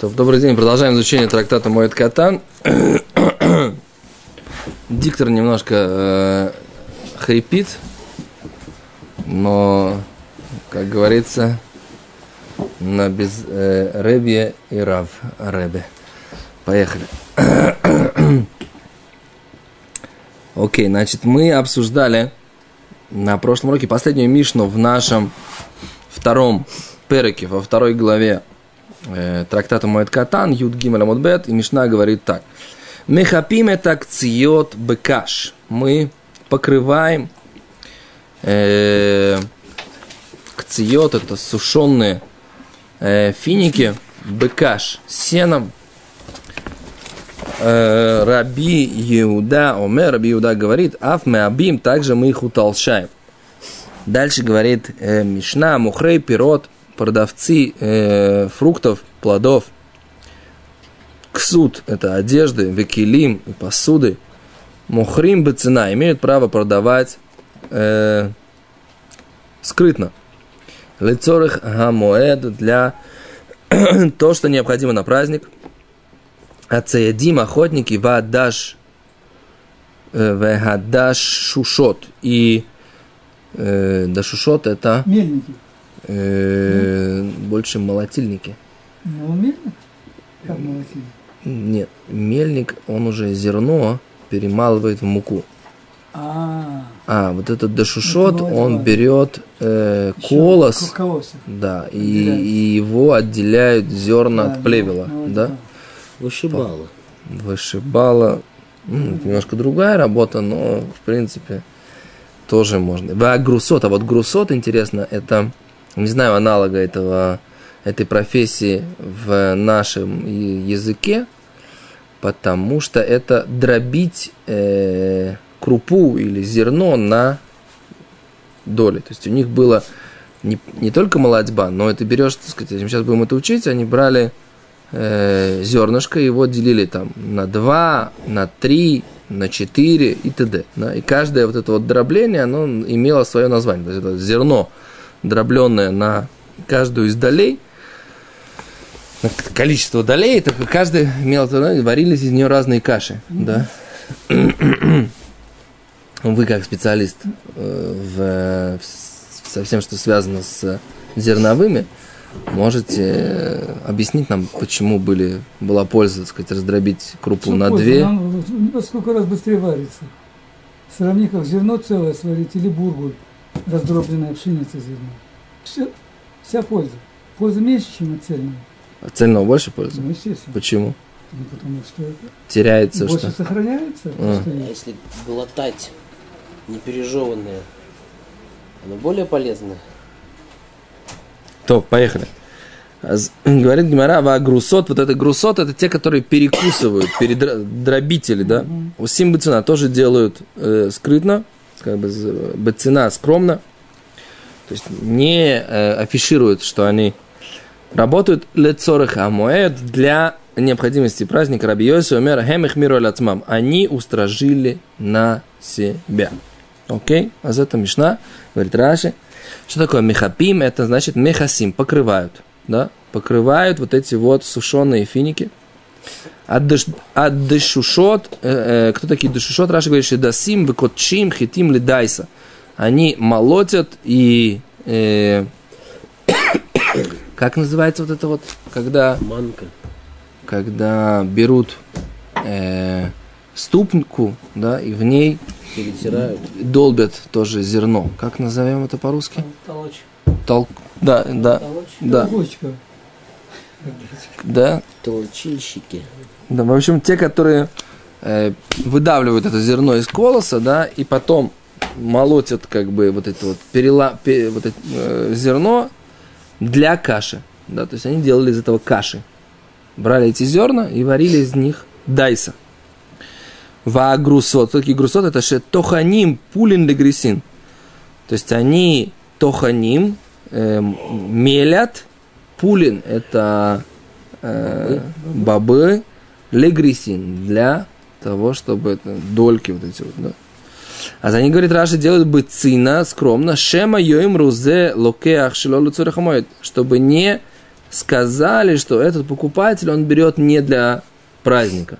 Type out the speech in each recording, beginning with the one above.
Добрый день, продолжаем изучение трактата Моет Катан. Диктор немножко э, хрипит, но, как говорится, на без э, Ребе и Рав Ребе. Поехали. Окей, значит, мы обсуждали на прошлом уроке последнюю Мишну в нашем втором переке, во второй главе э, трактата Моэт Катан, Юд Гимель Амудбет, и Мишна говорит так. Мехапим это кциот бекаш. Мы покрываем э, это сушеные э, финики, бекаш, сеном. Э, Раби Иуда, Омер, Раби Иуда говорит, аф мы абим, также мы их утолщаем. Дальше говорит э, Мишна, Мухрей, Пирот, продавцы э, фруктов, плодов, ксут – это одежды, векилим и посуды, мухрим бы цена имеют право продавать э, скрытно. Лицорых гамоэд для то, что необходимо на праздник. Ацеядим охотники вадаш э, вегадаш шушот. И э, дашушот это... Мельники. Э, больше молотильники. Ну, мельник? Как молотильник? Нет, мельник, он уже зерно перемалывает в муку. А, А, вот этот дашушот, Это он берет э, колос, да, и, и его отделяют зерна Да, от плевела, ну, да? Вышибала. Вышибала. Это немножко другая работа, но в принципе тоже можно. А грусот, а вот грусот, интересно, это, не знаю аналога этого, этой профессии в нашем языке, потому что это дробить э, крупу или зерно на доли. То есть у них было не, не только молодьба, но это берешь, так сказать, сейчас будем это учить, они брали э, зернышко, его делили там на 2, на 3, на 4 и т.д. Да? И каждое вот это вот дробление, оно имело свое название. То есть это зерно, дробленное на каждую из долей, количество долей, так каждый имел, варились из нее разные каши. Да? Вы как специалист э, в, со всем, что связано с зерновыми, можете э, объяснить нам, почему были, была польза, так сказать, раздробить крупу Что на польза? две. Нам во сколько раз быстрее варится. Сравни, как зерно целое сварить или бургуль, раздробленная пшеница зерно. Все, вся польза. Польза меньше, чем от цельного. От цельного больше пользы? Ну, естественно. Почему? Ну, потому что Теряется больше что? сохраняется. А. что А если глотать непережеванное, оно более полезное? То, поехали. Говорит Гимара, а грусот, вот это грусот, это те, которые перекусывают, передробители, да? У Сим Бацина тоже делают э, скрытно, как бы Бацина скромно, то есть не э, афишируют, что они работают лецорых амуэд для необходимости праздника Раби Йоси Омер Хемех Миру Ацмам. Они устражили на себя. Окей? А за это Мишна, говорит Раши. Что такое мехапим? Это значит мехасим, покрывают. Да? Покрывают вот эти вот сушеные финики. Аддешушот, э, э, кто такие дешушот? Раша говорит, что дасим, выкотчим, хитим, лидайса. Они молотят и... э, как называется вот это вот, когда, Манка. когда берут э, ступнку, да, и в ней Перетирают. долбят тоже зерно. Как назовем это по-русски? Толочь. Толк... Да, да, Толочь. да, Толочка. Да, Толчильщики. да. В общем, те, которые э, выдавливают это зерно из колоса, да, и потом молотят как бы вот это вот, перела... пе- вот это, э, зерно для каши. Да, то есть они делали из этого каши. Брали эти зерна и варили из них дайса. Ваагрусот. Такие грусот? Это ше тоханим пулин легрисин. То есть они тоханим эм, мелят. Пулин – это э, бобы. Легрисин для того, чтобы это, дольки вот эти вот, да. А за ней, говорит, Раши делают бы цина, скромно, шема йоим рузе локеах шилолу цурахамоид, чтобы не сказали, что этот покупатель, он берет не для праздника.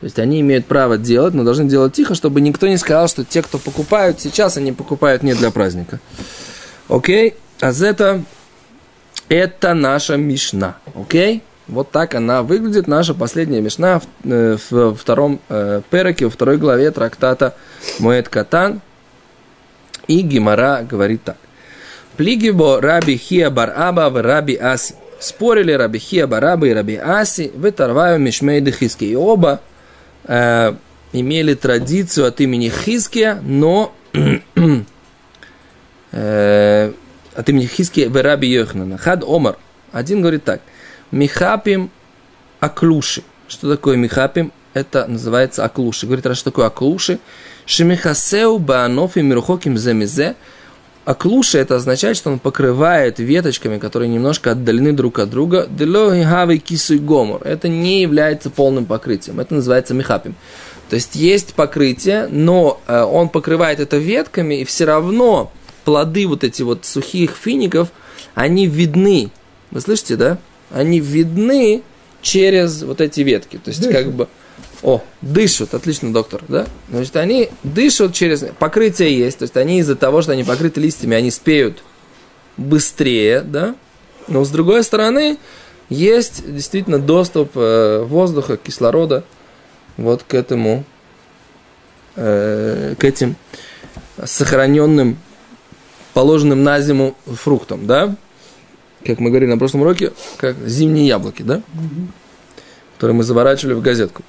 То есть они имеют право делать, но должны делать тихо, чтобы никто не сказал, что те, кто покупают сейчас, они покупают не для праздника. Окей? А это, это наша мишна. Окей? Вот так она выглядит, наша последняя мишна в, э, в втором э, переке, во второй главе трактата Моэт Катан. И Гимара говорит так. Плигибо раби Хия бар Аба в раби Аси. Спорили раби Хия бар Аба и раби Аси в Тарваю Мишмейды Хиски. И оба э, имели традицию от имени Хиския, но э, от имени Хиския в раби Йохнана. Хад Омар. Один говорит так. Михапим аклуши. Что такое михапим? Это называется аклуши. Говорит, что такое аклуши? Шемихасеу баанофи мирухоким земизе. Аклуши это означает, что он покрывает веточками, которые немножко отдалены друг от друга. Делохи кису гомор. Это не является полным покрытием. Это называется михапим. То есть есть покрытие, но э, он покрывает это ветками, и все равно плоды вот эти вот сухих фиников, они видны. Вы слышите, да? Они видны через вот эти ветки. То есть Дышит. как бы о, дышат, отлично, доктор, да? Значит, они дышат через... Покрытие есть, то есть они из-за того, что они покрыты листьями, они спеют быстрее, да? Но с другой стороны, есть действительно доступ э, воздуха, кислорода вот к этому, э, к этим сохраненным, положенным на зиму фруктам, да? Как мы говорили на прошлом уроке, как зимние яблоки, да? Которые мы заворачивали в газетку.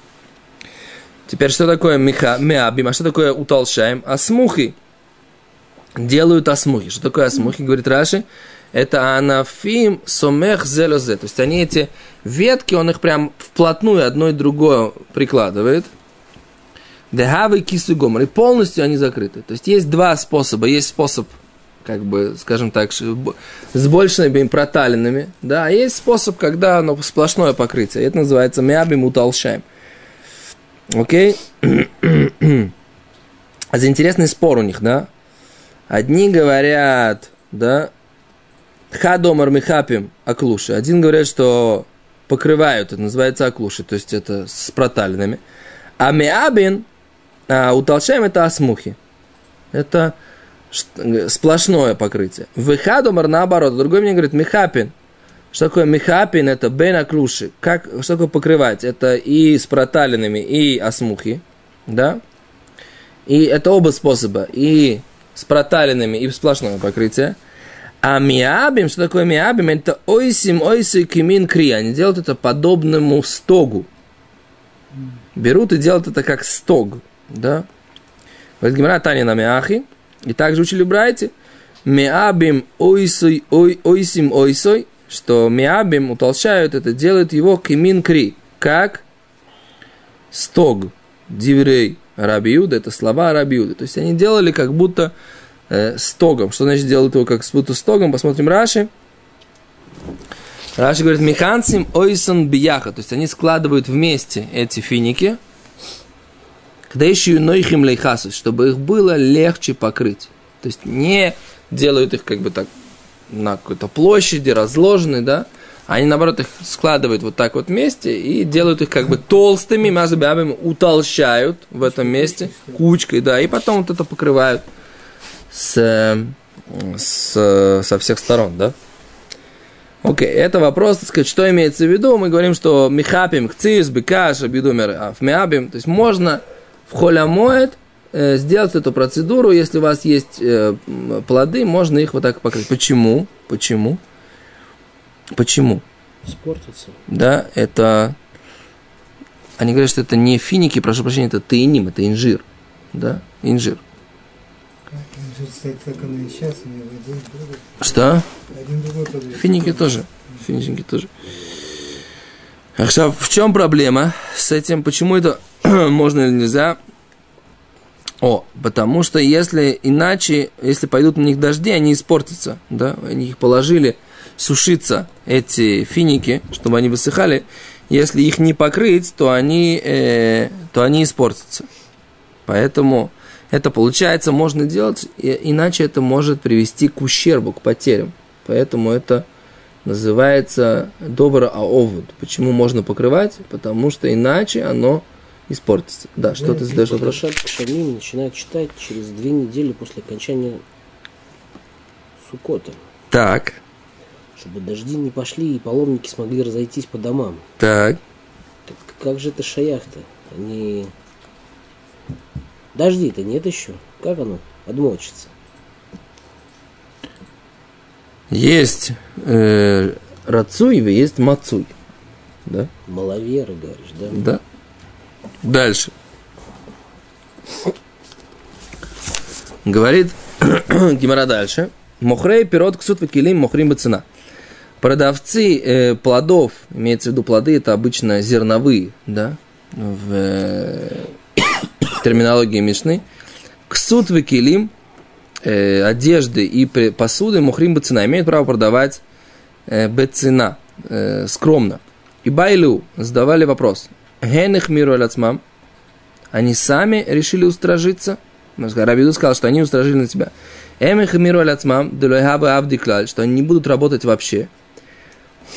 Теперь, что такое меха, меабим, а что такое утолщаем? Асмухи. Делают асмухи. Что такое асмухи, говорит Раши? Это анафим сомех зелозе. То есть они эти ветки, он их прям вплотную одно и другое прикладывает. Дехавы кису гомор. И полностью они закрыты. То есть есть два способа. Есть способ, как бы, скажем так, с большими проталинами. Да, а есть способ, когда оно сплошное покрытие. Это называется миабим утолщаем. Окей? А за интересный спор у них, да? Одни говорят, да, хадомар михапим аклуши. Один говорят, что покрывают, это называется аклуши, то есть это с проталинами. А миабин, а утолщаем это асмухи. Это сплошное покрытие. Выхадомар наоборот. Другой мне говорит, михапин, что такое михапин? Это бена клуши. Как, что такое покрывать? Это и с проталинами, и осмухи. Да? И это оба способа. И с проталинами, и сплошное покрытие. А миабим, что такое миабим? Это ойсим, ойсой кимин кри. Они делают это подобному стогу. Берут и делают это как стог. Да? Говорит Гимара Тани на миахи. И также учили брайте. Миабим ойсой, ой, ойсим ойсой что миабим утолщают это, делают его кимин кри, как стог, диврей рабиуда, это слова рабиуда. То есть они делали как будто э, стогом. Что значит делают его как будто стогом? Посмотрим Раши. Раши говорит, механцим ойсон бияха. То есть они складывают вместе эти финики, когда еще нойхим лейхасус, чтобы их было легче покрыть. То есть не делают их как бы так на какой-то площади, разложены, да, они, наоборот, их складывают вот так вот вместе и делают их как бы толстыми, мазабиабами утолщают в этом месте кучкой, да, и потом вот это покрывают с, с, со всех сторон, да. Окей, это вопрос, так сказать, что имеется в виду. Мы говорим, что михапим, кцис, бекаш, абидумер, афмиабим, то есть можно в холямоет Э, сделать эту процедуру, если у вас есть э, плоды, можно их вот так покрыть. Почему? Почему? Почему? Испортится. Да, это... Они говорят, что это не финики, прошу прощения, это таиним, это инжир. Да, инжир. Инжир стоит, как оно и сейчас, Что? Один другой Финики тоже. Финики тоже. А в чем проблема с этим? Почему это можно или нельзя? О, потому что если иначе, если пойдут на них дожди, они испортятся, да, они их положили сушиться, эти финики, чтобы они высыхали, если их не покрыть, то они, э, то они испортятся. Поэтому это получается можно делать, иначе это может привести к ущербу, к потерям. Поэтому это называется добра аовуд. Почему можно покрывать? Потому что иначе оно испортится. Да, что ты задаешь вопрос? Шамим начинают читать через две недели после окончания Сукота. Так, Чтобы дожди не пошли и паломники смогли разойтись по домам. так. Так как же это шаях-то? Они... Дожди-то нет еще. Как оно отмочится? Есть э, рацуй, и есть мацуй. Да? Маловеры, говоришь, да? Да. Дальше. Говорит Гимара дальше. Мохрей пирот ксут вакилим мохрим цена. Продавцы э, плодов, имеется в виду плоды, это обычно зерновые, да, в э, терминологии Мишны. Ксут вакилим, э, одежды и посуды мухрим бацина имеют право продавать э, бецина, э, скромно. И Байлю задавали вопрос. Генех миру аляцмам. Они сами решили устражиться. Рабиду сказал, что они устражили на себя. Эмех миру аляцмам, делойхаба авдиклаль, что они не будут работать вообще.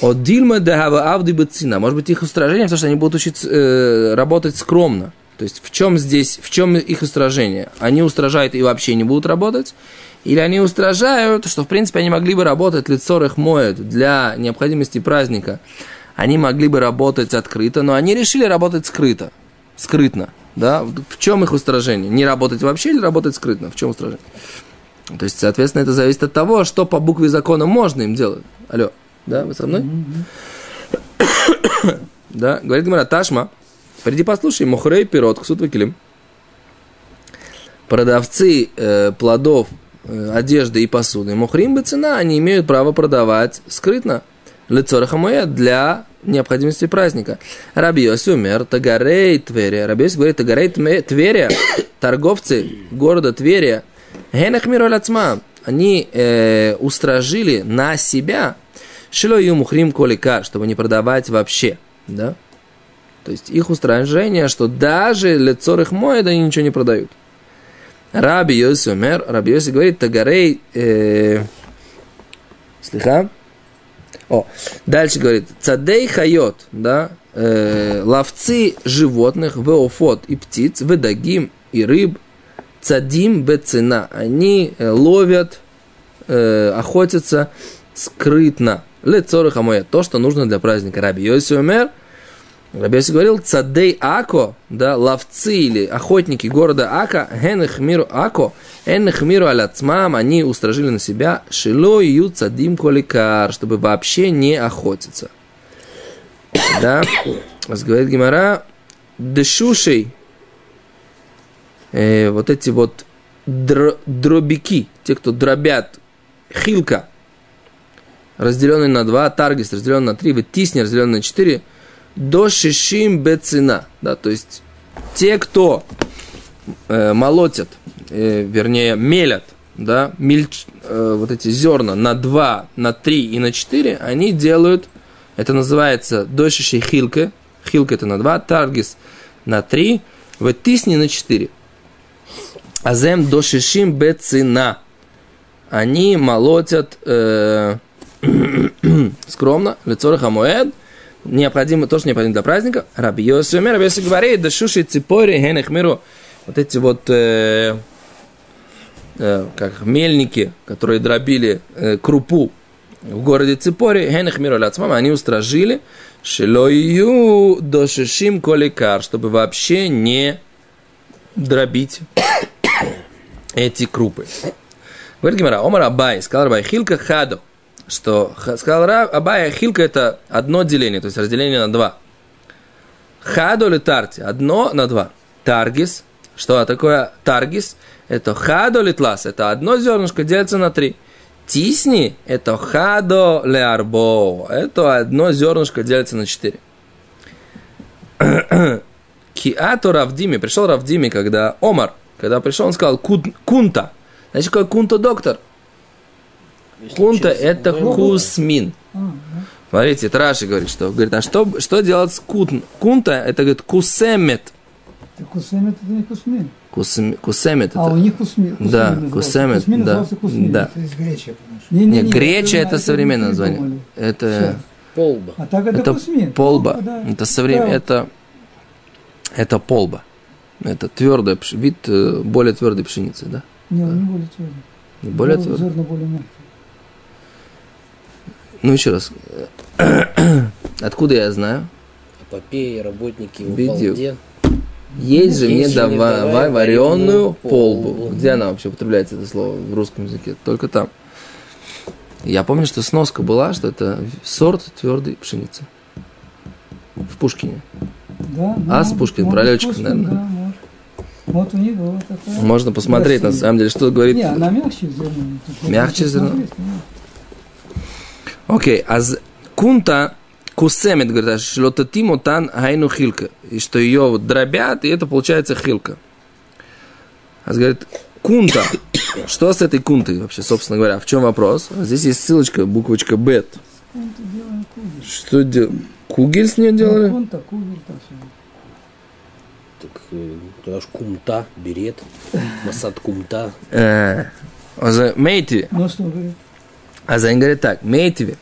От дильма дехаба авди бецина. Может быть, их устражение, потому что они будут учиться э, работать скромно. То есть, в чем здесь, в чем их устражение? Они устражают и вообще не будут работать? Или они устражают, что, в принципе, они могли бы работать, лицо их моет для необходимости праздника. Они могли бы работать открыто, но они решили работать скрыто, скрытно. Да? В чем их устражение? Не работать вообще или работать скрытно? В чем устражение? То есть, соответственно, это зависит от того, что по букве закона можно им делать. Алло, да, вы со мной? Да, говорит Гимара, Ташма, приди послушай, Мохрей пирот, ксут вакилим. Продавцы э, плодов, э, одежды и посуды, Мохрим бы цена, они имеют право продавать скрытно. Лицо Рахамуэ для необходимости праздника. Раби Йоси умер, Тагарей Тверия. Раби Йоси говорит, Тагарей Тверия, торговцы города Тверия, Генах Мироль Ацма, они э, устражили на себя Шило ю мухрим колика, чтобы не продавать вообще, да? То есть их устражение, что даже лицо их моет, они ничего не продают. Раби Йоси умер, Раби Йоси говорит, Тагарей, э, слыха, о, дальше говорит, цадей хайот, да, э, ловцы животных, веофот и птиц, ведагим и рыб, цадим бецина, они э, ловят, э, охотятся скрытно. Лицоры хамоя, то, что нужно для праздника. Раби Йоси умер, Раби Йоси говорил, цадей ако, да, ловцы или охотники города Ака, генех миру Ако, энех миру аляцмам, они устражили на себя, шило ю цадим коликар, чтобы вообще не охотиться. Да, вас говорит Гимара, дешушей, э, вот эти вот др- дробики, те, кто дробят, хилка, разделенный на два, таргис разделенный на три, тисни разделенный на четыре, до шишим бецина, да, то есть те, кто э, молотят, э, вернее, мелят, да, мельч, э, вот эти зерна на 2, на 3 и на 4, они делают, это называется дошиши хилка, хилка это на 2, таргис на 3, в тисни на 4. Азем дошишим бецина. Они молотят э, скромно, лицо Хамуэд, необходимо, то, что необходимо для праздника. Раби Йоси умер, Раби Йоси говорит, да шуши ципори генех миру, вот эти вот, э, э, как мельники, которые дробили э, крупу в городе Ципори, генех миру ляцмама, они устражили, шилою дошишим коликар, чтобы вообще не дробить эти крупы. Говорит Гимара, Омар Абай, сказал Абай, хилка хадо, что сказал Ра- Абай, хилка это одно деление, то есть разделение на два. Хадо или тарти, одно на два. Таргис, что такое таргис? Это хадо или тлас, это одно зернышко делится на три. Тисни – это хадо леарбо, это одно зернышко делится на четыре. Киату Равдими, пришел Равдими, когда Омар, когда пришел, он сказал «Кун- кунта. Значит, какой кунта доктор? Кунта это да. кусмин. А, да. Смотрите, Траши говорит, что говорит, а что, что делать с кун? Кунта это говорит кусемет. Кусмин это не кусмин. Кусем- Кусемет А у это. них кусми, Да, назывался. кусемет, Кусми да, назывался кусми. да. Это из гречи, понимаешь? Не, не, не, греча это- современное название. придумали. Это, Полба. А так это, это кусмин. полба. да. Это соврем... Да. это, это полба. Это твердая, пш- вид э, более твердой пшеницы, да? Не, он не более твердый. Не более Зерна твердой. Зерна более мягкие. Ну, еще раз. Откуда я знаю? Эпопеи, работники в балде. Есть же мне давай, вареную полбу. Где она вообще употребляется, это слово, в русском языке? Только там. Я помню, что сноска была, что это сорт твердой пшеницы. В Пушкине. Да, А с Пушкин, про летчиков, наверное. Да, может. Вот у них была такая. Можно посмотреть, на самом деле, что говорит. Не, она мягче зерна. Тут Мягче можно зерна? Окей, а з- кунта кусемет, говорит, шлотатим отан гайну хилка. И что ее вот дробят, и это получается хилка. А говорит, кунта. Что с этой кунтой вообще, собственно говоря? В чем вопрос? Здесь есть ссылочка, буквочка бет. Что дел... Кугель с нее делали? Кунта, кугель, так все. Так, тогда ж кумта, берет. Масад кумта. За Мейтиви. Ну что говорит? А за говорит так, Мейтиви.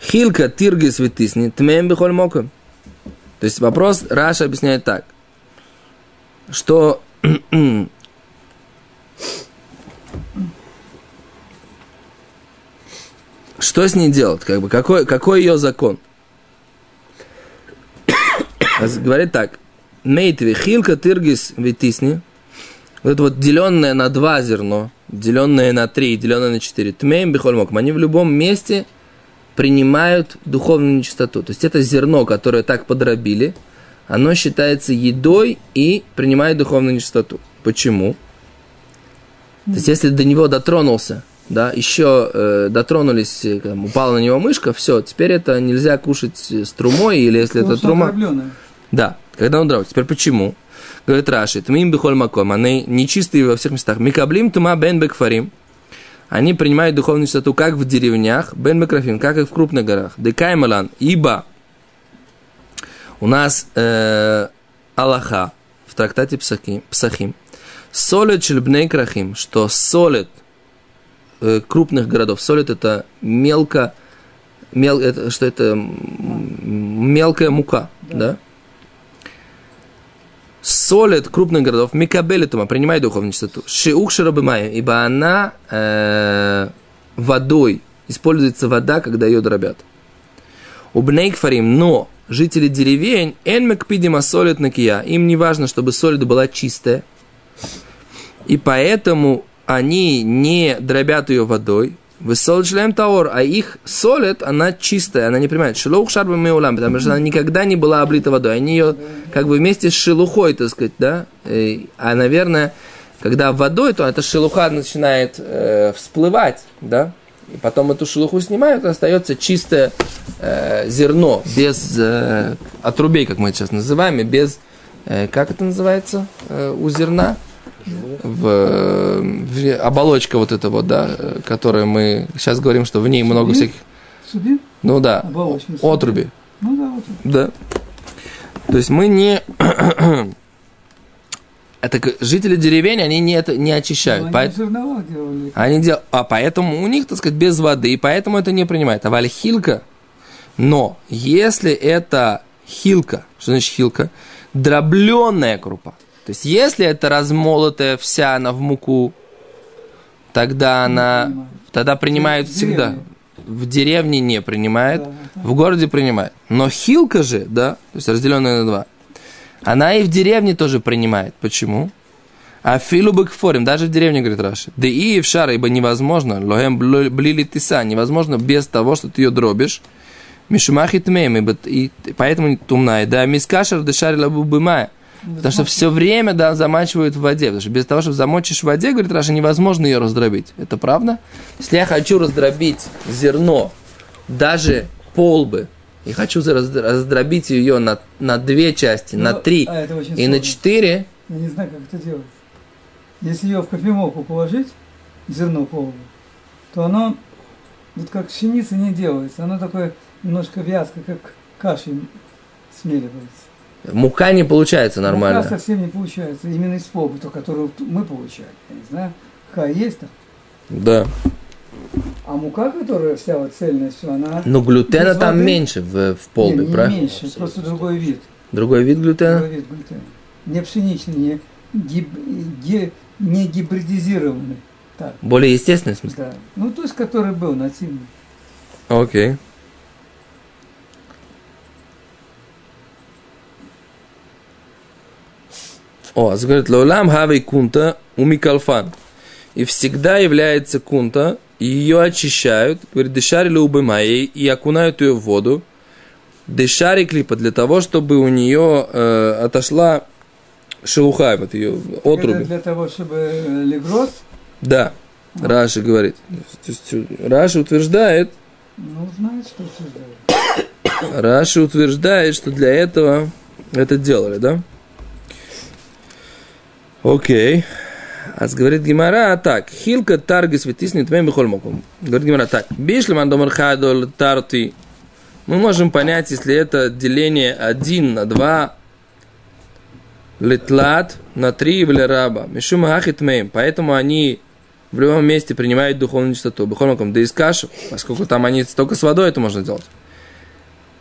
Хилка тирги светисни, тмем бихоль моком. То есть вопрос Раша объясняет так, что что с ней делать, как бы, какой, какой ее закон? Говорит так, Мейтви, хилка тиргис витисни, вот это вот деленное на два зерно, деленное на три, деленное на четыре, тмеем бихольмоком, они в любом месте принимают духовную нечистоту. То есть это зерно, которое так подробили, оно считается едой и принимает духовную нечистоту. Почему? То есть если до него дотронулся, да, еще э, дотронулись, э, там, упала на него мышка, все, теперь это нельзя кушать с трумой, или если Потому это трума... Да, когда он дров. Теперь почему? Говорит Раши, тмим бихоль маком, они нечистые во всех местах. Микаблим тума бен бекфарим. Они принимают духовную чистоту как в деревнях, бен бекрафим, как и в крупных горах. Декаймалан, ибо у нас э, Аллаха в трактате Псахим, Псахим солит шельбней крахим, что солит э, крупных городов. Солит это мелко, мел, это, что это мелкая мука, да? Солит крупных городов, микабелит ума, принимает духовную чистоту. Шиух шарабымая, ибо она э, водой, используется вода, когда ее дробят. У бнейкфарим, но жители деревень, эн мекпидима солит накия, им не важно, чтобы солид была чистая, и поэтому они не дробят ее водой, Высолчлем таор, а их солят, она чистая, она не принимает. Шелух шарба меулам, потому что она никогда не была облита водой. Они ее как бы вместе с шелухой, так сказать, да. И- А, наверное, когда водой, то эта шелуха начинает э, всплывать, да. И потом эту шелуху снимают, остается чистое э, зерно, без э, отрубей, как мы это сейчас называем, и без, э, как это называется э, у зерна? В, в- оболочка вот эта вот, да, которая мы сейчас говорим, что в ней много Субин? всяких, Субин? ну да, Оболочный отруби, Ну да, вот. да. То есть мы не, это жители деревень, они не это не очищают, Они поэт- зерновал делали. они дел... а поэтому у них, так сказать, без воды, и поэтому это не принимает. А вальхилка, но если это хилка, что значит хилка? Дробленная крупа. То есть, если это размолотая вся она в муку, тогда она, принимает. тогда принимают В всегда. деревне. В деревне не принимает, Да, да. в городе принимает. Но хилка же, да, то есть разделенная на два, она и в деревне тоже принимает. Почему? А филу бэкфорим, даже в деревне, говорит Раши. Да и в шара, ибо невозможно, лохем блили тиса, невозможно без того, что ты ее дробишь. Мишумахи тмеем, ибо и поэтому тумная. Да, мискашер дешари лабу бымая. Потому что все время да, замачивают в воде. Потому что без того, чтобы замочишь в воде, говорит Раша, невозможно ее раздробить. Это правда? Если я хочу раздробить зерно, даже полбы, и хочу раздробить ее на, на две части, на Ну, три а и на сложно. четыре, Я не знаю, как это делать. Если ее в кофемолку положить, зерно полное, то оно вот как пшеница не делается. Оно такое немножко вязкое, как кашей смеливается. Мука не получается нормально. Мука совсем не получается. Именно из полбы, то, которую мы получаем. Я не знаю, ха есть там. Да. А мука, которая вся вот цельная, все, она... Но глютена там меньше в, в Не, полбе, не правильно? меньше, просто другой вид. Другой вид глютена? Другой вид глютена. Не пшеничный, не, гиб- ги- не гибридизированный. Так, Более естественный в смысле? да. Ну, то есть, который был нативный. Окей. О, а говорит, лолам хавей кунта умикалфан. И всегда является кунта, и ее очищают, говорит, дешарили убымаей, и окунают ее в воду. Дешари клипа для того, чтобы у нее э, отошла шелуха, вот ее Это отруби. для того, чтобы э, легроз, Да, Раши говорит. То есть, Раши утверждает, ну, знает, что создает. Раши утверждает, что для этого это делали, да? Окей. А говорит Гимара так. Хилка тарги светисни твоим бихольмоком. Говорит Гимара так. Бишлеман домар хадол тарти. Мы можем понять, если это деление 1 на 2, литлат на 3 или раба. Мишума хахит мейм. Поэтому они в любом месте принимают духовную чистоту. Бихольмоком да из кашу, поскольку там они только с водой это можно сделать.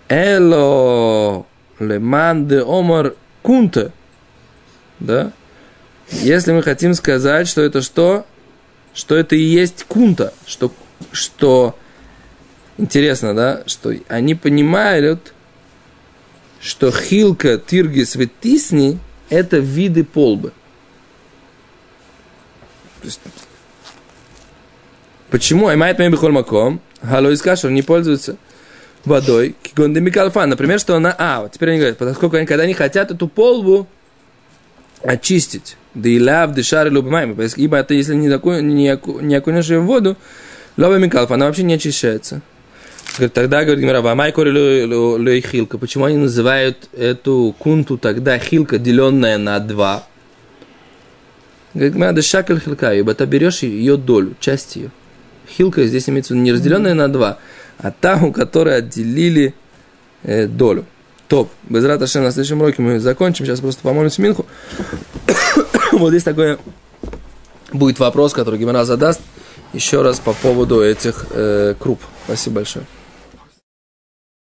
Эло леман де омар кунте. Да? Если мы хотим сказать, что это что? Что это и есть кунта. Что, что интересно, да? Что они понимают, что хилка, тиргис, ветисни – это виды полбы. Почему Аймайт Мэй Бихоль Маком, Халой из Кашер не пользуются водой, Кигонда Микалфан. Например, что она... А, вот теперь они говорят, поскольку они, когда они хотят эту полбу очистить, да и лав, дышар, любимаем, ибо это если не, таку- не, оку- не окунешь ее в воду, лова Микалфан, она вообще не очищается. Тогда, говорит Гимара, вамай кори хилка. Почему они называют эту кунту тогда хилка, деленная на два? Говорит, Гимара, да шакаль хилка, ибо ты берешь ее долю, часть ее. Хилка здесь имеется в виду не разделенная на два, а та, у которой отделили э, долю. Топ. Без рата на следующем уроке мы закончим. Сейчас просто помолимся Минху. вот здесь такой будет вопрос, который Гимара задаст еще раз по поводу этих э, круп. Спасибо большое.